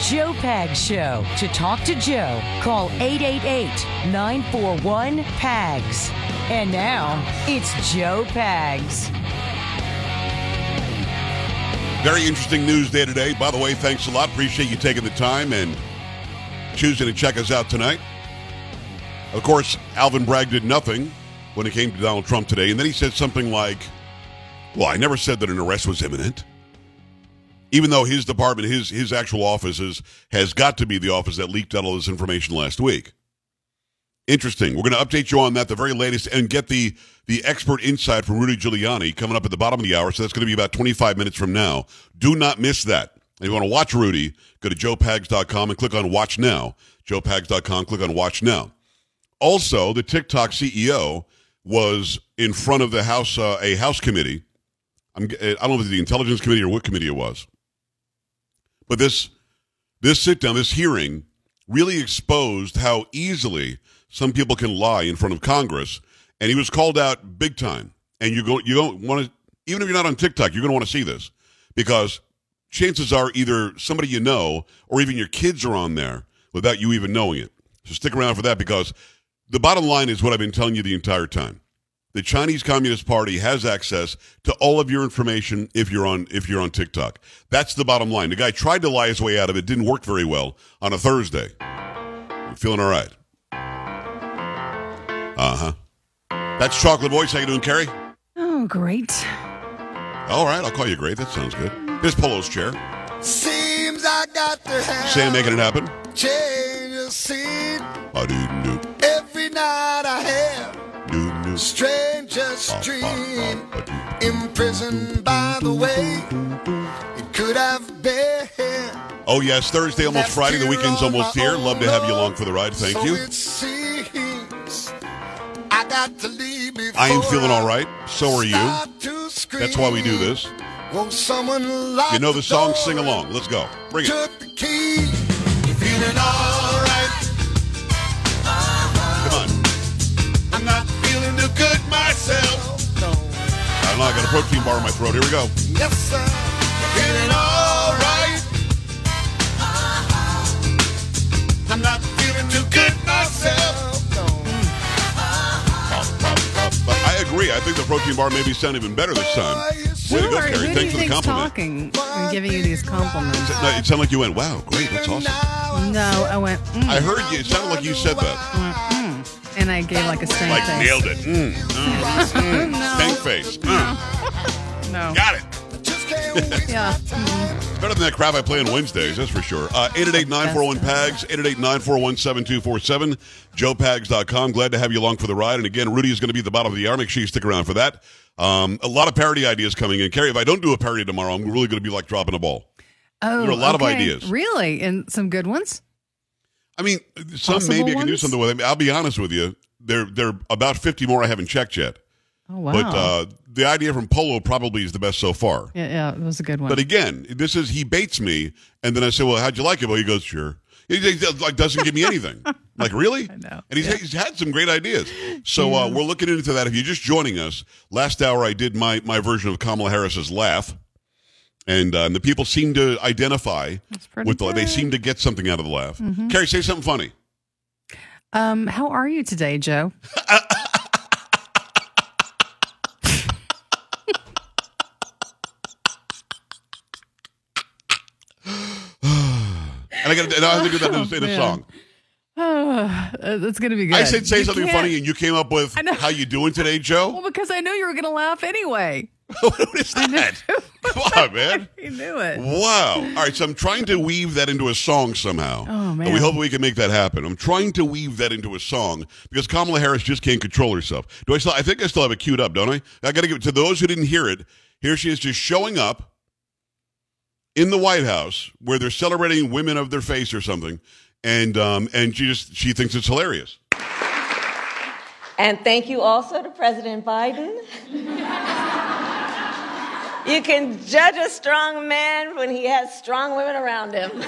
Joe Pags Show. To talk to Joe, call 888 941 PAGS. And now, it's Joe Pags. Very interesting news day today. By the way, thanks a lot. Appreciate you taking the time and choosing to check us out tonight. Of course, Alvin Bragg did nothing when it came to Donald Trump today, and then he said something like, Well, I never said that an arrest was imminent. Even though his department, his his actual office is, has got to be the office that leaked out all this information last week. Interesting. We're going to update you on that, the very latest, and get the the expert insight from Rudy Giuliani coming up at the bottom of the hour. So that's going to be about 25 minutes from now. Do not miss that. If you want to watch Rudy, go to joepags.com and click on Watch Now. joepags.com, click on Watch Now. Also, the TikTok CEO was in front of the House, uh, a House committee. I'm, I don't know if it's the Intelligence Committee or what committee it was. But this this sit down, this hearing, really exposed how easily some people can lie in front of Congress, and he was called out big time. And you go, you don't want to, even if you're not on TikTok, you're going to want to see this because chances are either somebody you know or even your kids are on there without you even knowing it. So stick around for that because the bottom line is what I've been telling you the entire time. The Chinese Communist Party has access to all of your information if you're on if you're on TikTok. That's the bottom line. The guy tried to lie his way out of it, didn't work very well on a Thursday. You feeling all right? Uh huh. That's Chocolate Voice. How you doing, Carrie? Oh, great. All right, I'll call you great. That sounds good. Here's Polo's chair. Seems I got to have Sam making it happen. change of scene. Ba-doo-doo, Every night I have doo-doo, strangest dream. Imprisoned by the way it could have been. Oh yes, Thursday, almost Friday. The weekend's almost here. Love to have you along for the ride. Thank so you. I got to leave before I am feeling all right. So are you. start to scream. That's why we do this. Won't someone You know the song, sing along. Let's go. Bring it. I don't know. I got a protein bar in my throat. Here we go. Yes, sir. Feeling all right. I'm not feeling too good myself. But I agree. I think the protein bar maybe sound even better this time. Way to go, Sure. Carrie. Who Thanks for the compliment. talking and giving you these compliments? No, it sounded like you went, wow, great, that's awesome. No, I went, mm, I heard you. It sounded like you said that. And I gave like a stank face. Like, face. nailed it. Mm, mm, mm. No. Stank face. Mm. No. Got it. Yeah. Better than that crap I play on Wednesdays, that's for sure. Uh, 888-941-PAGS, 888-941-7247, joepags.com. Glad to have you along for the ride. And again, Rudy is going to be at the bottom of the hour. Make sure you stick around for that. Um, a lot of parody ideas coming in. Carrie, if I don't do a parody tomorrow, I'm really going to be like dropping a ball. Oh, There are a lot of ideas. Really? And some good ones? I mean, some maybe I can do ones? something with them. I'll be honest with you. There, there are about 50 more I haven't checked yet. Oh, wow. But uh, the idea from Polo probably is the best so far. yeah, yeah, it was a good one. But again, this is he baits me, and then I say, "Well, how'd you like it?" Well, he goes, "Sure." He, he like doesn't give me anything. like really? I know. And he's, he's had some great ideas. So uh, we're looking into that. If you're just joining us, last hour I did my my version of Kamala Harris's laugh, and, uh, and the people seem to identify with the. They good. Mm-hmm. seem to get something out of the laugh. Carrie, say something funny. um, how are you today, Joe? And I got to. I have to do that in, a- in a song. Uh, that's going to be good. I said say You something can't- funny, and you came up with "How you doing today, Joe?" Well, because I knew you were going to laugh anyway. what is that? Come on, man. He knew it. Wow. All right, so I'm trying to weave that into a song somehow. Oh, man. And we hope we can make that happen. I'm trying to weave that into a song because Kamala Harris just can't control herself. Do I still I think I still have it queued up, don't I? I got to give it to those who didn't hear it. Here she is just showing up in the White House where they're celebrating women of their face or something. And um and she just she thinks it's hilarious. And thank you also to President Biden. You can judge a strong man when he has strong women around him.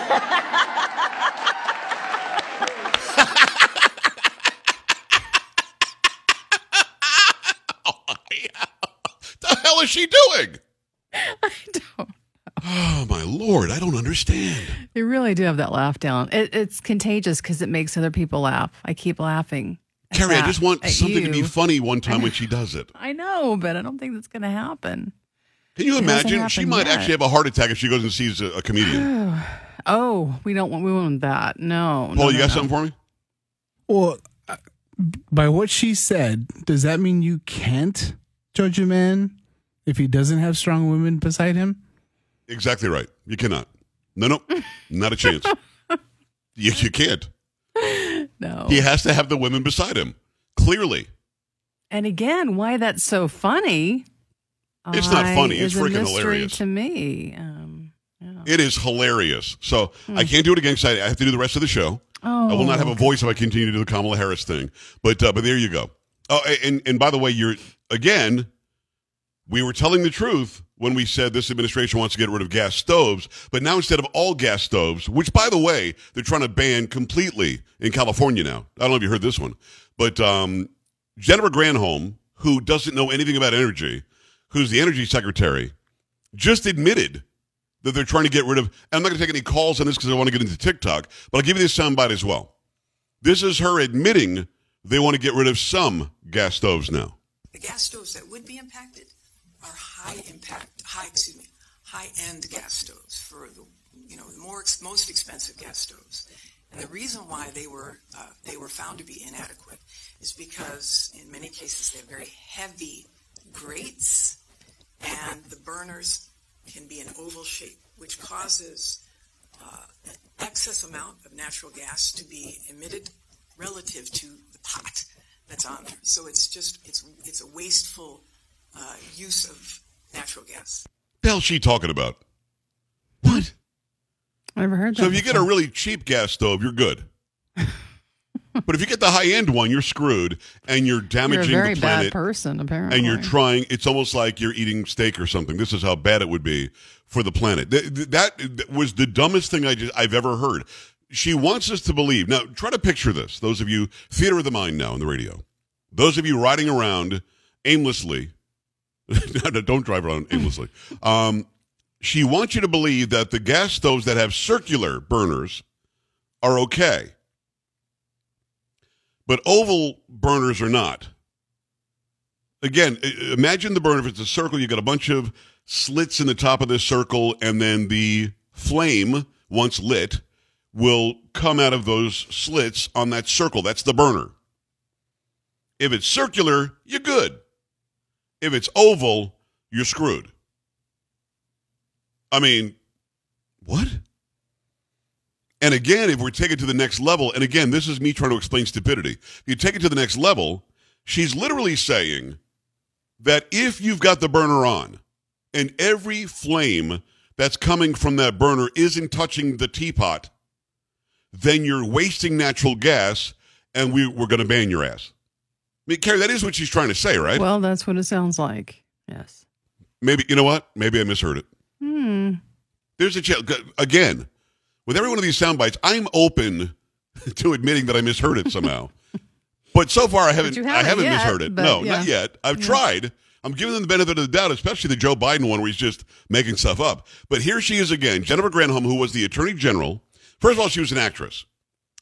The hell is she doing? I don't. Oh my lord, I don't understand. You really do have that laugh down. It, it's contagious because it makes other people laugh. I keep laughing. Carrie, I just want at something to be funny one time when she does it. I know, but I don't think that's going to happen. Can you imagine? She might yet. actually have a heart attack if she goes and sees a, a comedian. Oh, we don't want we want that. No. no, you no, got no. something for me? Well, uh, by what she said, does that mean you can't judge a man if he doesn't have strong women beside him? Exactly right. You cannot. No, no, not a chance. You, you can't. No. He has to have the women beside him. Clearly. And again, why that's so funny? It's not funny. It's freaking hilarious. to me. Um, yeah. It is hilarious. So I can't do it again 'cause I I have to do the rest of the show. Oh, I will not have a voice if I continue to do the Kamala Harris thing. But uh, but there you go. Oh, and and by the way, you're again. We were telling the truth when we said this administration wants to get rid of gas stoves, but now instead of all gas stoves, which by the way they're trying to ban completely in California now. I don't know if you heard this one, but um, Jennifer Granholm, who doesn't know anything about energy, who's the energy secretary, just admitted that they're trying to get rid of. I'm not going to take any calls on this because I want to get into TikTok, but I'll give you this soundbite as well. This is her admitting they want to get rid of some gas stoves now. The gas stoves that would be impacted are high impact, high excuse me, high end gas stoves for the you know the more ex- most expensive gas stoves. And the reason why they were uh, they were found to be inadequate is because in many cases they have very heavy grates, and the burners can be an oval shape, which causes uh, an excess amount of natural gas to be emitted relative to the pot that's on there. So it's just it's it's a wasteful uh, use of natural gas. The hell's she talking about? What? I never heard that. So if you get a really cheap gas stove, you're good. But if you get the high end one, you're screwed, and you're you're a damaging very the bad planet. person, apparently. and you're trying it's almost like you're eating steak or something. This is how bad it would be for the planet. Th- th- that, was the dumbest thing I just, i've ever heard. She wants us to believe. Now try to picture this. Those of you theater of the mind now on the radio. Those of you riding around aimlessly no, no, don't drive around aimlessly. Um, she wants you to believe that the gas stoves that have circular burners are okay but oval burners are not again, imagine the burner. If it's a circle, you've got a bunch of slits in the top of this circle, and then the flame, once lit, will come out of those slits on that circle. That's the burner. If it's circular, you're good. If it's oval, you're screwed. I mean, what? And again, if we're taking it to the next level, and again, this is me trying to explain stupidity. If you take it to the next level, she's literally saying that if you've got the burner on and every flame that's coming from that burner isn't touching the teapot, then you're wasting natural gas and we, we're going to ban your ass. I mean, Carrie, that is what she's trying to say, right? Well, that's what it sounds like. Yes. Maybe, you know what? Maybe I misheard it. Hmm. There's a chance. Again, with every one of these sound bites, I'm open to admitting that I misheard it somehow. but so far, I haven't—I haven't haven't yet, misheard it. No, yeah. not yet. I've tried. I'm giving them the benefit of the doubt, especially the Joe Biden one where he's just making stuff up. But here she is again, Jennifer Granholm, who was the Attorney General. First of all, she was an actress.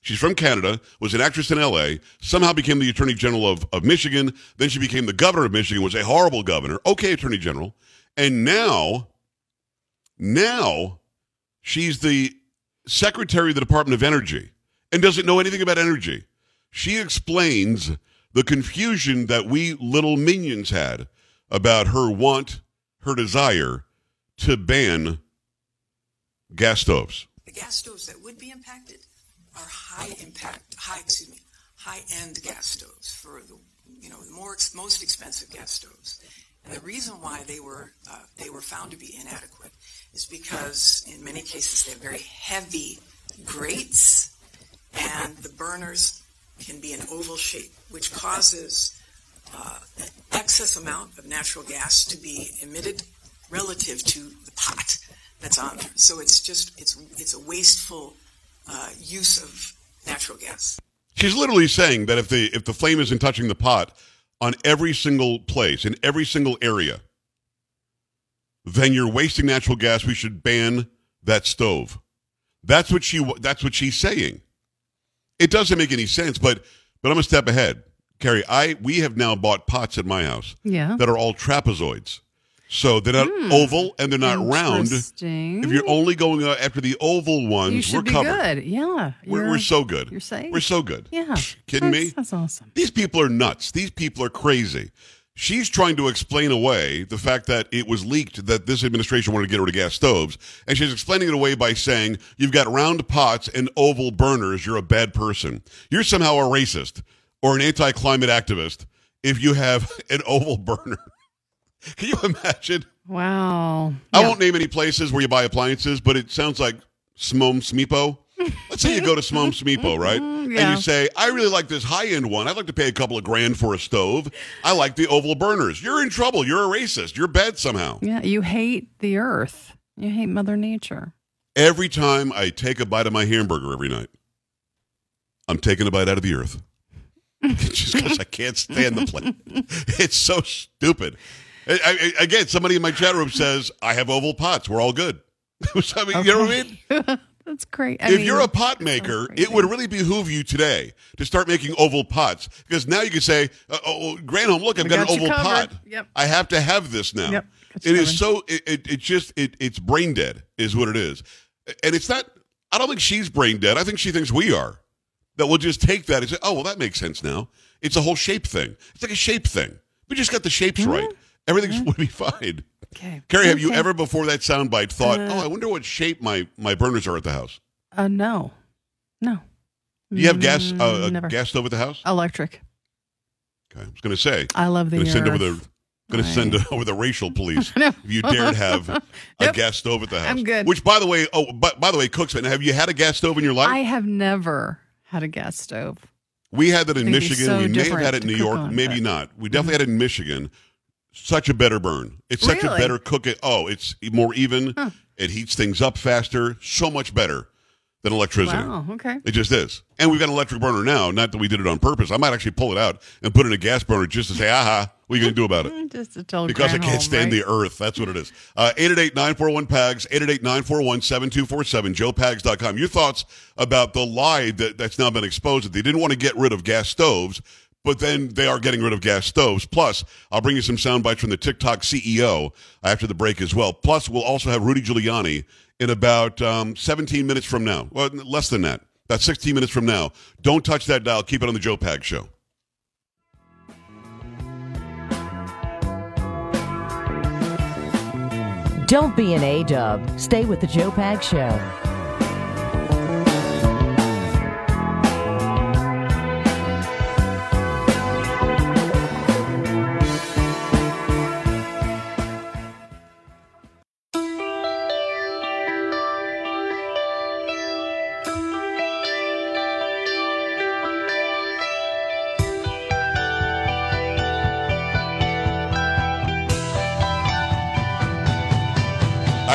She's from Canada, was an actress in LA, somehow became the Attorney General of, of Michigan. Then she became the governor of Michigan, was a horrible governor. Okay, Attorney General. And now, now she's the Secretary of the Department of Energy and doesn't know anything about energy. She explains the confusion that we little minions had about her want, her desire to ban gas stoves. The gas stoves that would be impacted are high impact, high excuse me, high end gas stoves for the you know the more most expensive gas stoves. And the reason why they were uh, they were found to be inadequate is because in many cases they have very heavy grates, and the burners can be an oval shape, which causes uh, an excess amount of natural gas to be emitted relative to the pot that's on there. So it's just it's it's a wasteful uh, use of natural gas. She's literally saying that if the if the flame isn't touching the pot on every single place in every single area, then you're wasting natural gas. We should ban that stove. That's what she. That's what she's saying. It doesn't make any sense, but but I'm a step ahead, Carrie. I we have now bought pots at my house Yeah. that are all trapezoids, so they're not hmm. oval and they're not round. If you're only going after the oval ones, we're covered. good. Yeah. We're, we're so good. You're safe. We're so good. Yeah. Kidding that's, me? That's awesome. These people are nuts. These people are crazy. She's trying to explain away the fact that it was leaked that this administration wanted to get rid of gas stoves. And she's explaining it away by saying, you've got round pots and oval burners. You're a bad person. You're somehow a racist or an anti climate activist if you have an oval burner. Can you imagine? Wow. I Yeah. won't name any places where you buy appliances, but it sounds like Smom Smeepo. Let's say you go to Smom Smeepo, right? Mm-hmm, and you say, I really like this high end one. I'd like to pay a couple of grand for a stove. I like the oval burners. You're in trouble. You're a racist. You're bad somehow. Yeah. You hate the earth. You hate Mother Nature. Every time I take a bite of my hamburger every night, I'm taking a bite out of the earth. Just because I can't stand the plate. It's so stupid. I, I, again, somebody in my chat room says, I have oval pots. We're all good. So, I mean, You know what I mean? That's great. I if mean, you're a pot maker, it would really behoove you today to start making oval pots because now you can say, uh, "Oh, Granholm, look, I've got, got an oval covered. pot. Yep. I have to have this now." Yep, got It you is so. It, it, it just it, it's brain dead is what it is, and it's not. I don't think she's brain dead. I think she thinks we are. That we'll just take that and say, "Oh, well, that makes sense now." It's a whole shape thing. It's like a shape thing. We just got the shapes right. Everything's would be fine. okay. Carrie, have you ever before that soundbite thought, "Oh, I wonder what shape my my burners are at the house"? Uh, no. No. Do you have gas uh, Mm, a gas stove at the house? Electric. Okay, I was going to say. I love the to send over the going to send over the racial police if you dared have a Nope. gas stove at the house. I'm good. Which, by the way, oh, by, by the way, Cooksman, have you had a gas stove in your life? I have never had a gas stove. we had that in Michigan. so we may have had it in New York, maybe but- not. We definitely had it in Michigan. Such a better burn. It's such a better cook. It. Oh, it's more even. It heats things up faster. So much better than electricity. Wow. Okay. It just is. And we've got an electric burner now. Not that we did it on purpose. I might actually pull it out and put it in a gas burner just to say, aha, what are you going to do about it? Just to tell Because I can't Granholm, stand right? the earth. That's what it is. Uh, 888-941-PAGS, 888-941-7247, joepags.com. Your thoughts about the lie that, that's now been exposed that they didn't want to get rid of gas stoves, but then they are getting rid of gas stoves. Plus, I'll bring you some sound bites from the TikTok CEO after the break as well. Plus, we'll also have Rudy Giuliani in about um, 17 minutes from now. Well, less than that. About 16 minutes from now. Don't touch that dial. Keep it on the Joe Pag Show. Don't be an A dub. Stay with the Joe Pag Show.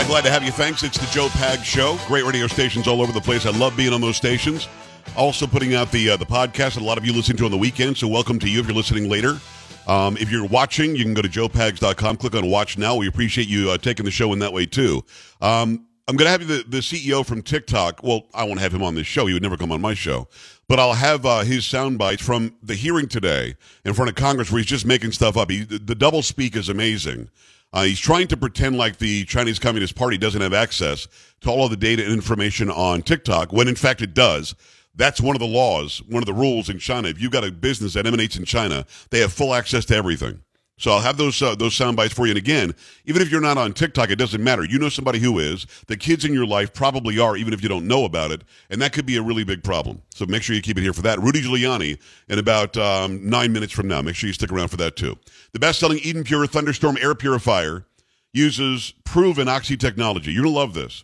Glad to have you. Thanks. It's the Joe Pag Show. Great radio stations all over the place. I love being on those stations. Also putting out the uh, the podcast. That a lot of you listen to on the weekend, so welcome to you if you're listening later. Um, if you're watching, you can go to joepags.com, click on Watch Now. We appreciate you uh, taking the show in that way too. Um, I'm going to have the, the CEO from TikTok. Well, I won't have him on this show. He would never come on my show. But I'll have uh, his sound bites from the hearing today in front of Congress where he's just making stuff up. He, the, the double speak is amazing. Uh, he's trying to pretend like the Chinese Communist Party doesn't have access to all of the data and information on TikTok, when in fact it does. That's one of the laws, one of the rules in China. If you've got a business that emanates in China, they have full access to everything. So I'll have those uh, those sound bites for you. And again, even if you're not on TikTok, it doesn't matter. You know somebody who is. The kids in your life probably are, even if you don't know about it, and that could be a really big problem. So make sure you keep it here for that. Rudy Giuliani in about um, nine minutes from now. Make sure you stick around for that too. The best-selling Eden Pure Thunderstorm air purifier uses proven oxy technology. You're gonna love this.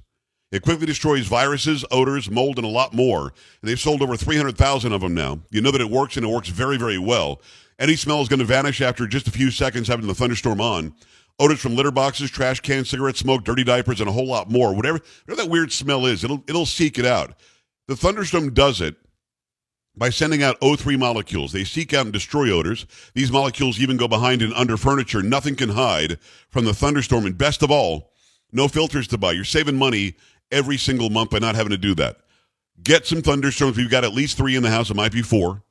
It quickly destroys viruses, odors, mold, and a lot more. And they've sold over 300,000 of them now. You know that it works, and it works very, very well. Any smell is going to vanish after just a few seconds having the thunderstorm on. Odors from litter boxes, trash cans, cigarette smoke, dirty diapers, and a whole lot more. Whatever, whatever that weird smell is, it'll it'll seek it out. The thunderstorm does it by sending out O3 molecules. They seek out and destroy odors. These molecules even go behind and under furniture. Nothing can hide from the thunderstorm. And best of all, no filters to buy. You're saving money every single month by not having to do that. Get some thunderstorms. We've got at least three in the house. It might be four.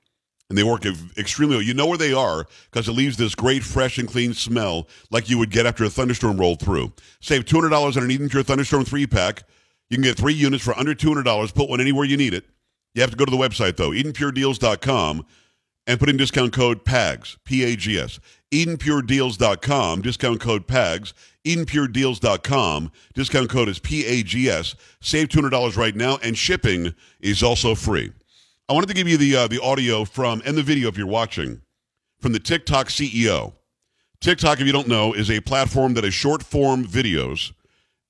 And they work extremely well. You know where they are because it leaves this great, fresh, and clean smell like you would get after a thunderstorm rolled through. Save $200 on an Eden Pure Thunderstorm 3 pack. You can get three units for under $200. Put one anywhere you need it. You have to go to the website, though, EdenPureDeals.com, and put in discount code PAGS, P A G S. EdenPureDeals.com, discount code PAGS. EdenPureDeals.com, discount code is P A G S. Save $200 right now, and shipping is also free. I wanted to give you the uh, the audio from and the video if you're watching from the TikTok CEO. TikTok, if you don't know, is a platform that is short form videos,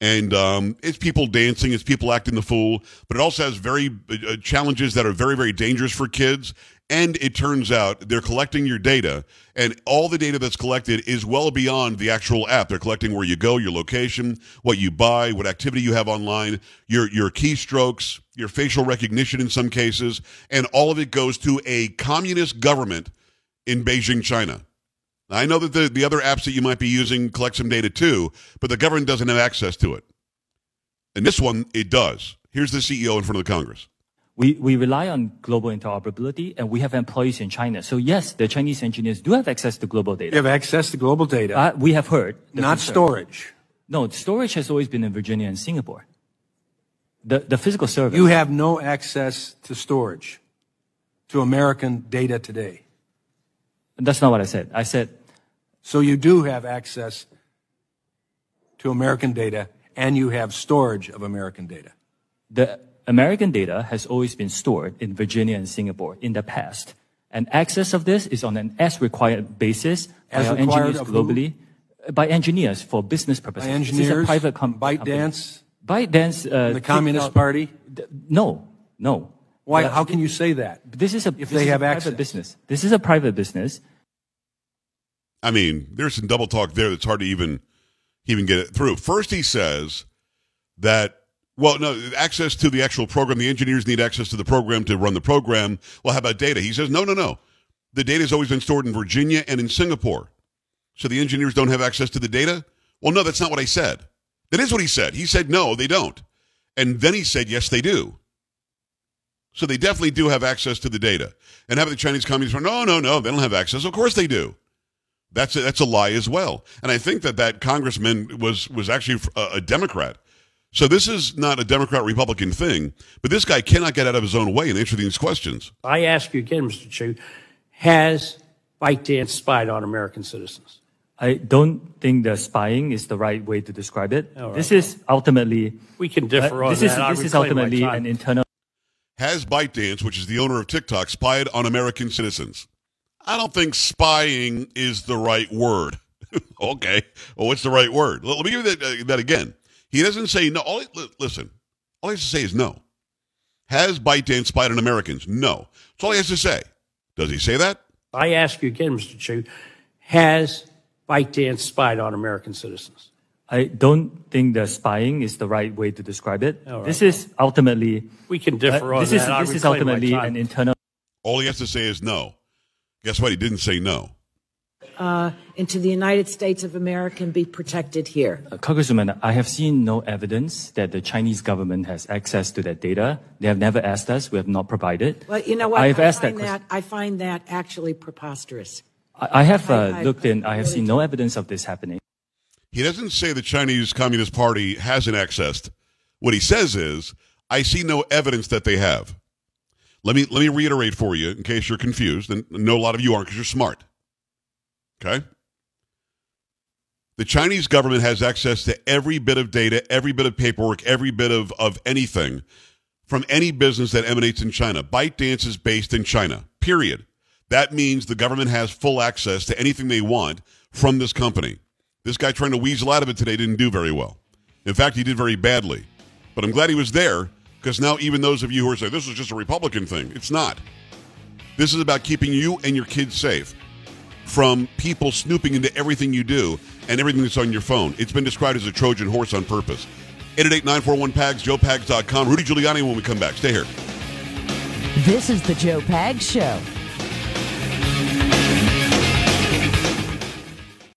and um, it's people dancing, it's people acting the fool, but it also has very uh, challenges that are very very dangerous for kids. And it turns out they're collecting your data, and all the data that's collected is well beyond the actual app. They're collecting where you go, your location, what you buy, what activity you have online, your your keystrokes, your facial recognition in some cases, and all of it goes to a communist government in Beijing, China. Now, I know that the, the other apps that you might be using collect some data too, but the government doesn't have access to it. And this one, it does. Here's the CEO in front of the Congress. We, we rely on global interoperability and we have employees in China. So yes, the Chinese engineers do have access to global data. have access to global data, Uh, we have heard. not concern. storage. No, storage has always been in Virginia and Singapore. The, the physical service. You have no access to storage, to American data today. That's not what I said. I said, So you do have access to American data and you have storage of American data. the American data has always been stored in Virginia and Singapore in the past. And access of this is on an as required basis As by our engineers of who? globally, uh, by engineers for business purposes. By This is a engineers, private com- company. ByteDance, ByteDance, uh, the Communist TikTok- Party. D- No, no. Why? But How can you say that? This is a if this they is have a access? private business. This is a private business. I mean, there's some double talk there that's hard to even even get it through. First, he says that well, no, access to the actual program. The engineers need access to the program to run the program. Well, how about data? He says no, no, no. The data has always been stored in Virginia and in Singapore, so the engineers don't have access to the data. Well, no, that's not what I said. That is what he said. He said no, they don't, and then he said yes, they do. So they definitely do have access to the data. And having the Chinese communists, no, no, no, they don't have access. Of course they do. That's a, that's a lie as well. And I think that that congressman was was actually a, a Democrat. So this is not a Democrat Republican thing, but this guy cannot get out of his own way and answer these questions. I ask you again, Mr. Chew, has ByteDance spied on American citizens? I don't think that spying is the right way to describe it. All right. This is ultimately We can differ uh, on this that. is I this is ultimately an internal Has ByteDance, which is the owner of TikTok, spied on American citizens? I don't think spying is the right word. okay, well, what's the right word? Let let me give you that, uh, that again. He doesn't say no. All he, listen, all he has to say is no. Has ByteDance spied on Americans? No. That's all he has to say. Does he say that? I ask you again, Mr. Chew, has ByteDance spied on American citizens? I don't think that spying is the right way to describe it. All right. This is ultimately We can differ uh, on this that. is I this is ultimately an internal All he has to say is no. Guess what? He didn't say no. Uh, into the United States of America and be protected here. Uh, Congresswoman, I have seen no evidence that the Chinese government has access to that data. They have never asked us. We have not provided. Well, you know what? I've I asked find that. that, I find that actually preposterous. I I have uh, I- I- looked in. I have really seen no evidence of this happening. He doesn't say the Chinese Communist Party hasn't accessed. What he says is, I see no evidence that they have. Let me let me reiterate for you in case you're confused, and I know a lot of you aren't because you're smart. Okay? The Chinese government has access to every bit of data, every bit of paperwork, every bit of, of anything from any business that emanates in China. ByteDance is based in China, period. That means the government has full access to anything they want from this company. This guy trying to weasel out of it today didn't do very well. In fact, he did very badly. But I'm glad he was there because now even those of you who are saying this is just a Republican thing, it's not. This is about keeping you and your kids safe from people snooping into everything you do and everything that's on your phone. It's been described as a Trojan horse on purpose. 888-941-PAGS, joepags.com. Rudy Giuliani when we come back. Stay here. This is the Joe Pags Show.